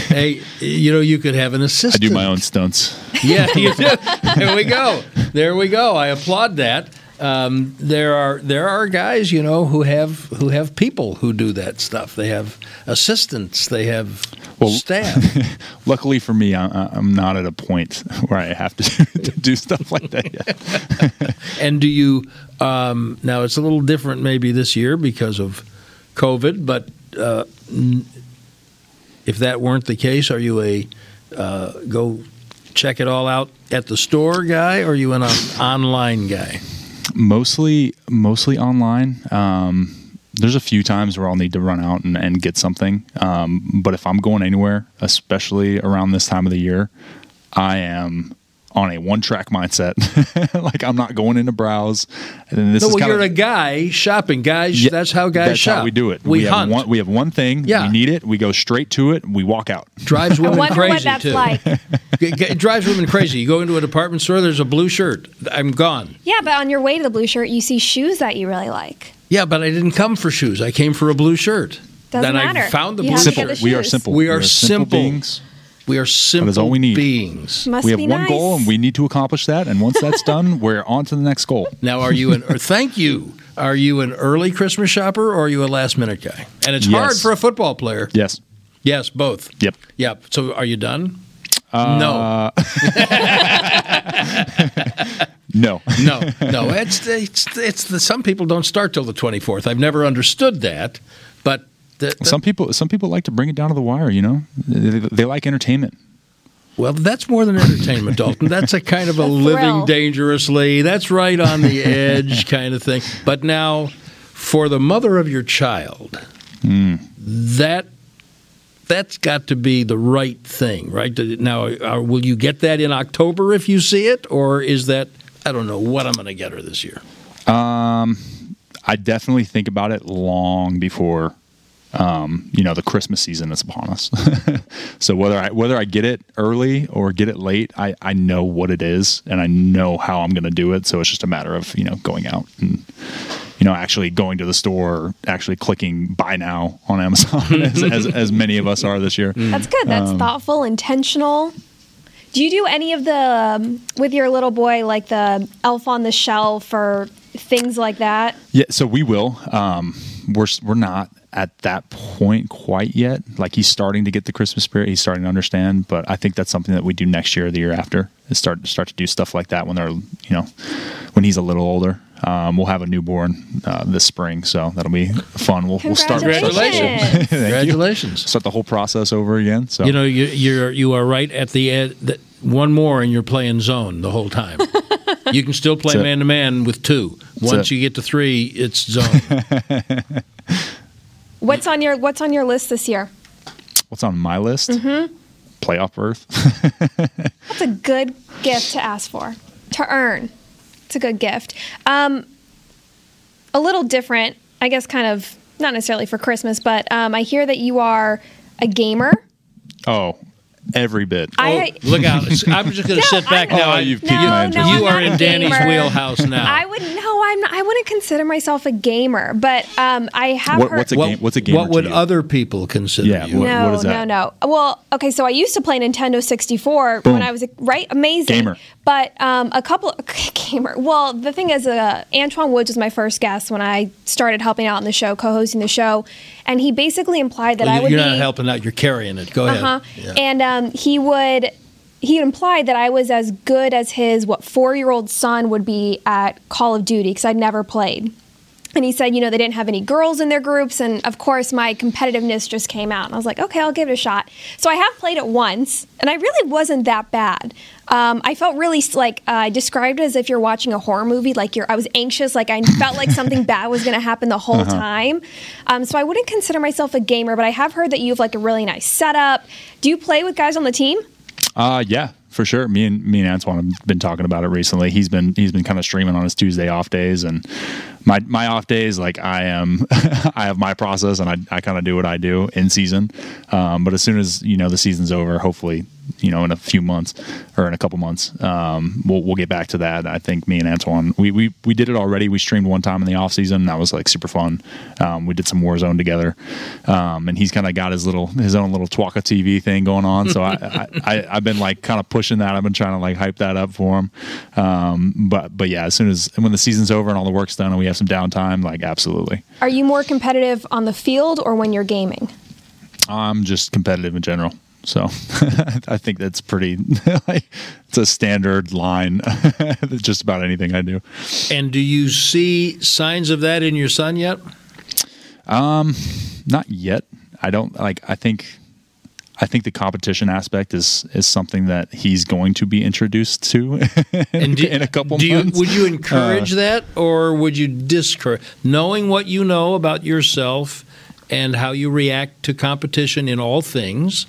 hey, you know, you could have an assistant. I do my own stunts. Yeah, you do. There we go. There we go. I applaud that. Um, there are there are guys, you know, who have who have people who do that stuff. They have assistants. They have well, staff. luckily for me, I, am not at a point where I have to, to do stuff like that yet. and do you um, now? It's a little different maybe this year because of COVID, but uh, if that weren't the case, are you a uh, go check it all out at the store guy, or are you an online guy? Mostly, mostly online. Um, there's a few times where I'll need to run out and, and get something. Um, but if I'm going anywhere, especially around this time of the year, I am on a one track mindset. like I'm not going into browse. And this no, is well, you're of, a guy shopping. Guys, yeah, that's how guys that's shop. How we do it. We, we hunt. Have one, we have one thing. Yeah. We need it. We go straight to it. We walk out. Drives women I crazy what that's too. Like. it drives women crazy. You go into a department store. There's a blue shirt. I'm gone. Yeah, but on your way to the blue shirt, you see shoes that you really like. Yeah, but I didn't come for shoes. I came for a blue shirt. Doesn't then matter. I found the you blue simple. shirt. We are simple. We are, we are simple. simple beings. We are simple all we need. beings. Must we have be one nice. goal and we need to accomplish that. And once that's done, we're on to the next goal. Now, are you an? or thank you. Are you an early Christmas shopper or are you a last minute guy? And it's hard for a football player. Yes. Yes, both. Yep. Yep. So, are you done? Uh, no, No. no, no. It's it's it's the, some people don't start till the twenty fourth. I've never understood that, but the, the- some people some people like to bring it down to the wire. You know, they, they like entertainment. well, that's more than entertainment, Dalton. That's a kind of a, living dangerously. That's right on the edge kind of thing. But now, for the mother of your child, that that's got to be the right thing, right? Now, uh, will you get that in October if you see it, or is that I don't know what I'm going to get her this year? I definitely think about it long before, um, you know, the Christmas season is upon us. so whether I whether I get it early or get it late, I, I know what it is and I know how I'm going to do it. So it's just a matter of you know going out and you know actually going to the store, actually clicking buy now on Amazon, as, as, as many of us are this year. That's good. That's Um, thoughtful, intentional. Do you do any of the um, with your little boy, like the Elf on the Shelf or things like that? Yeah, so we will. Um, we're we're not at that point quite yet. Like he's starting to get the Christmas spirit. He's starting to understand. But I think that's something that we do next year or the year after. Is start start to do stuff like that when they're you know when he's a little older. Um, we'll have a newborn uh, this spring, so that'll be fun. We'll, we'll start Congratulations. Thank you. Congratulations. start the whole process over again. So You know, you, you're you are right at the end. The, one more, and you're playing zone the whole time. you can still play man to man with two. Once it. you get to three, it's zone. What's on your What's on your list this year? what's on my list? Mm-hmm. Playoff berth. That's a good gift to ask for, to earn. It's a good gift. Um, a little different, I guess, kind of not necessarily for Christmas, but um, I hear that you are a gamer. oh, every bit. I oh, look out! I'm just going to No, sit back I'm- now. Oh, you've No, piqued my no, you are in Danny's gamer. wheelhouse now. I would no, I'm not, I wouldn't consider myself a gamer, but um, I have What- heard. what's a What- game? What's a gamer What would to you? other people consider Yeah, you? what- no, is that? no, no. Well, okay, so I used to play Nintendo 64 Boom. when I was a, right amazing. Gamer. But um, a couple gamer. Well, the thing is, uh, Antwaun Woods was my first guest when I started helping out on the show, co-hosting the show, and he basically implied that I would you're be not helping out. You're carrying it. Go uh-huh. ahead. Yeah. And um, Um, he would he implied that I was as good as his what four year old son would be at Call of Duty because I'd never played. And he said, you know, they didn't have any girls in their groups, and of course, my competitiveness just came out. And I was like, okay, I'll give it a shot. So I have played it once, and I really wasn't that bad. Um, I felt really like uh, I described it as if you're watching a horror movie. Like you're, I was anxious. Like I felt like something bad was going to happen the whole time. Um, so I wouldn't consider myself a gamer, but I have heard that you have like a really nice setup. Do you play with guys on the team? Uh yeah, for sure. Me and me and Antwaun have been talking about it recently. He's been he's been kind of streaming on his Tuesday off days, and my my off days like I am I have my process and I I kind of do what I do in season. Um, but as soon as you know the season's over, hopefully you know in a few months or in a couple months, um, we'll we'll get back to that. I think me and Antwaun we we we did it already. We streamed one time in the off season. That was like super fun. Um, we did some Warzone together, um, and he's kind of got his little his own little Twaka TV thing going on. So I, I, I I've been like kind of pushing that. I've been trying to like hype that up for him. Um, but but yeah, as soon as when the season's over and all the work's done and we have some downtime, like absolutely. Are you more competitive on the field or when you're gaming? I'm just competitive in general. So I think that's pretty like it's a standard line. just about anything I do. And do you see signs of that in your son yet? Um, not yet. I don't like. I think. I think the competition aspect is is something that he's going to be introduced to And do, in a couple do months. Uh, would you encourage that, or would you discourage? Knowing what you know about yourself and how you react to competition in all things,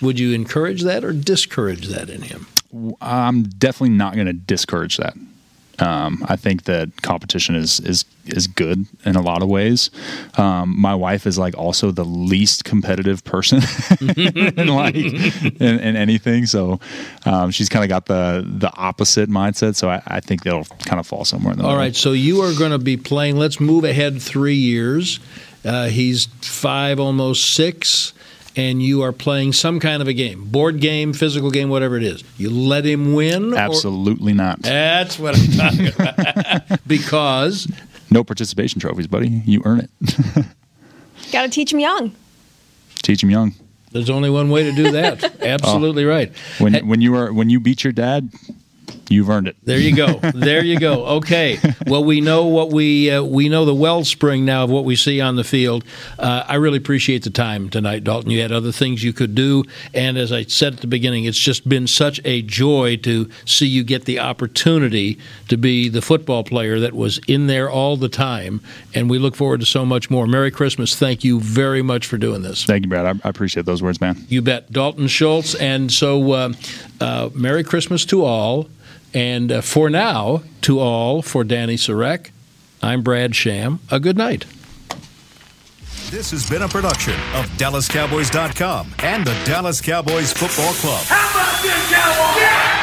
would you encourage that or discourage that in him? I'm definitely not going to discourage that. Um, I think that competition is is is good in a lot of ways. Um, my wife is like also the least competitive person in like in, in anything, so um, she's kind of got the the opposite mindset. So I, I think they'll kind of fall somewhere in the All middle. right, so you are going to be playing. Let's move ahead three years. Uh, he's five, almost six, and you are playing some kind of a game, board game, physical game, whatever it is, you let him win? or- Absolutely not. That's what I'm talking about. because No participation trophies, buddy. You earn it. Got to teach them young. Teach them young. there's only one way to do that. Absolutely right. Oh, when when you are when you beat your dad, you've earned it. There you go. There you go. Okay. Well, we know what we uh, we know the wellspring now of what we see on the field. Uh, I really appreciate the time tonight, Dalton. You had other things you could do, and as I said at the beginning, it's just been such a joy to see you get the opportunity to be the football player that was in there all the time. And we look forward to so much more. Merry Christmas. Thank you very much for doing this. Thank you, Brad. I, I appreciate those words, man. You bet. Dalton Schultz. And so, uh, uh, Merry Christmas to all. And uh, for now, to all, for Danny Sarek, I'm Brad Sham. A good night. This has been a production of DallasCowboys.com and the Dallas Cowboys Football Club. How about this, Cowboys?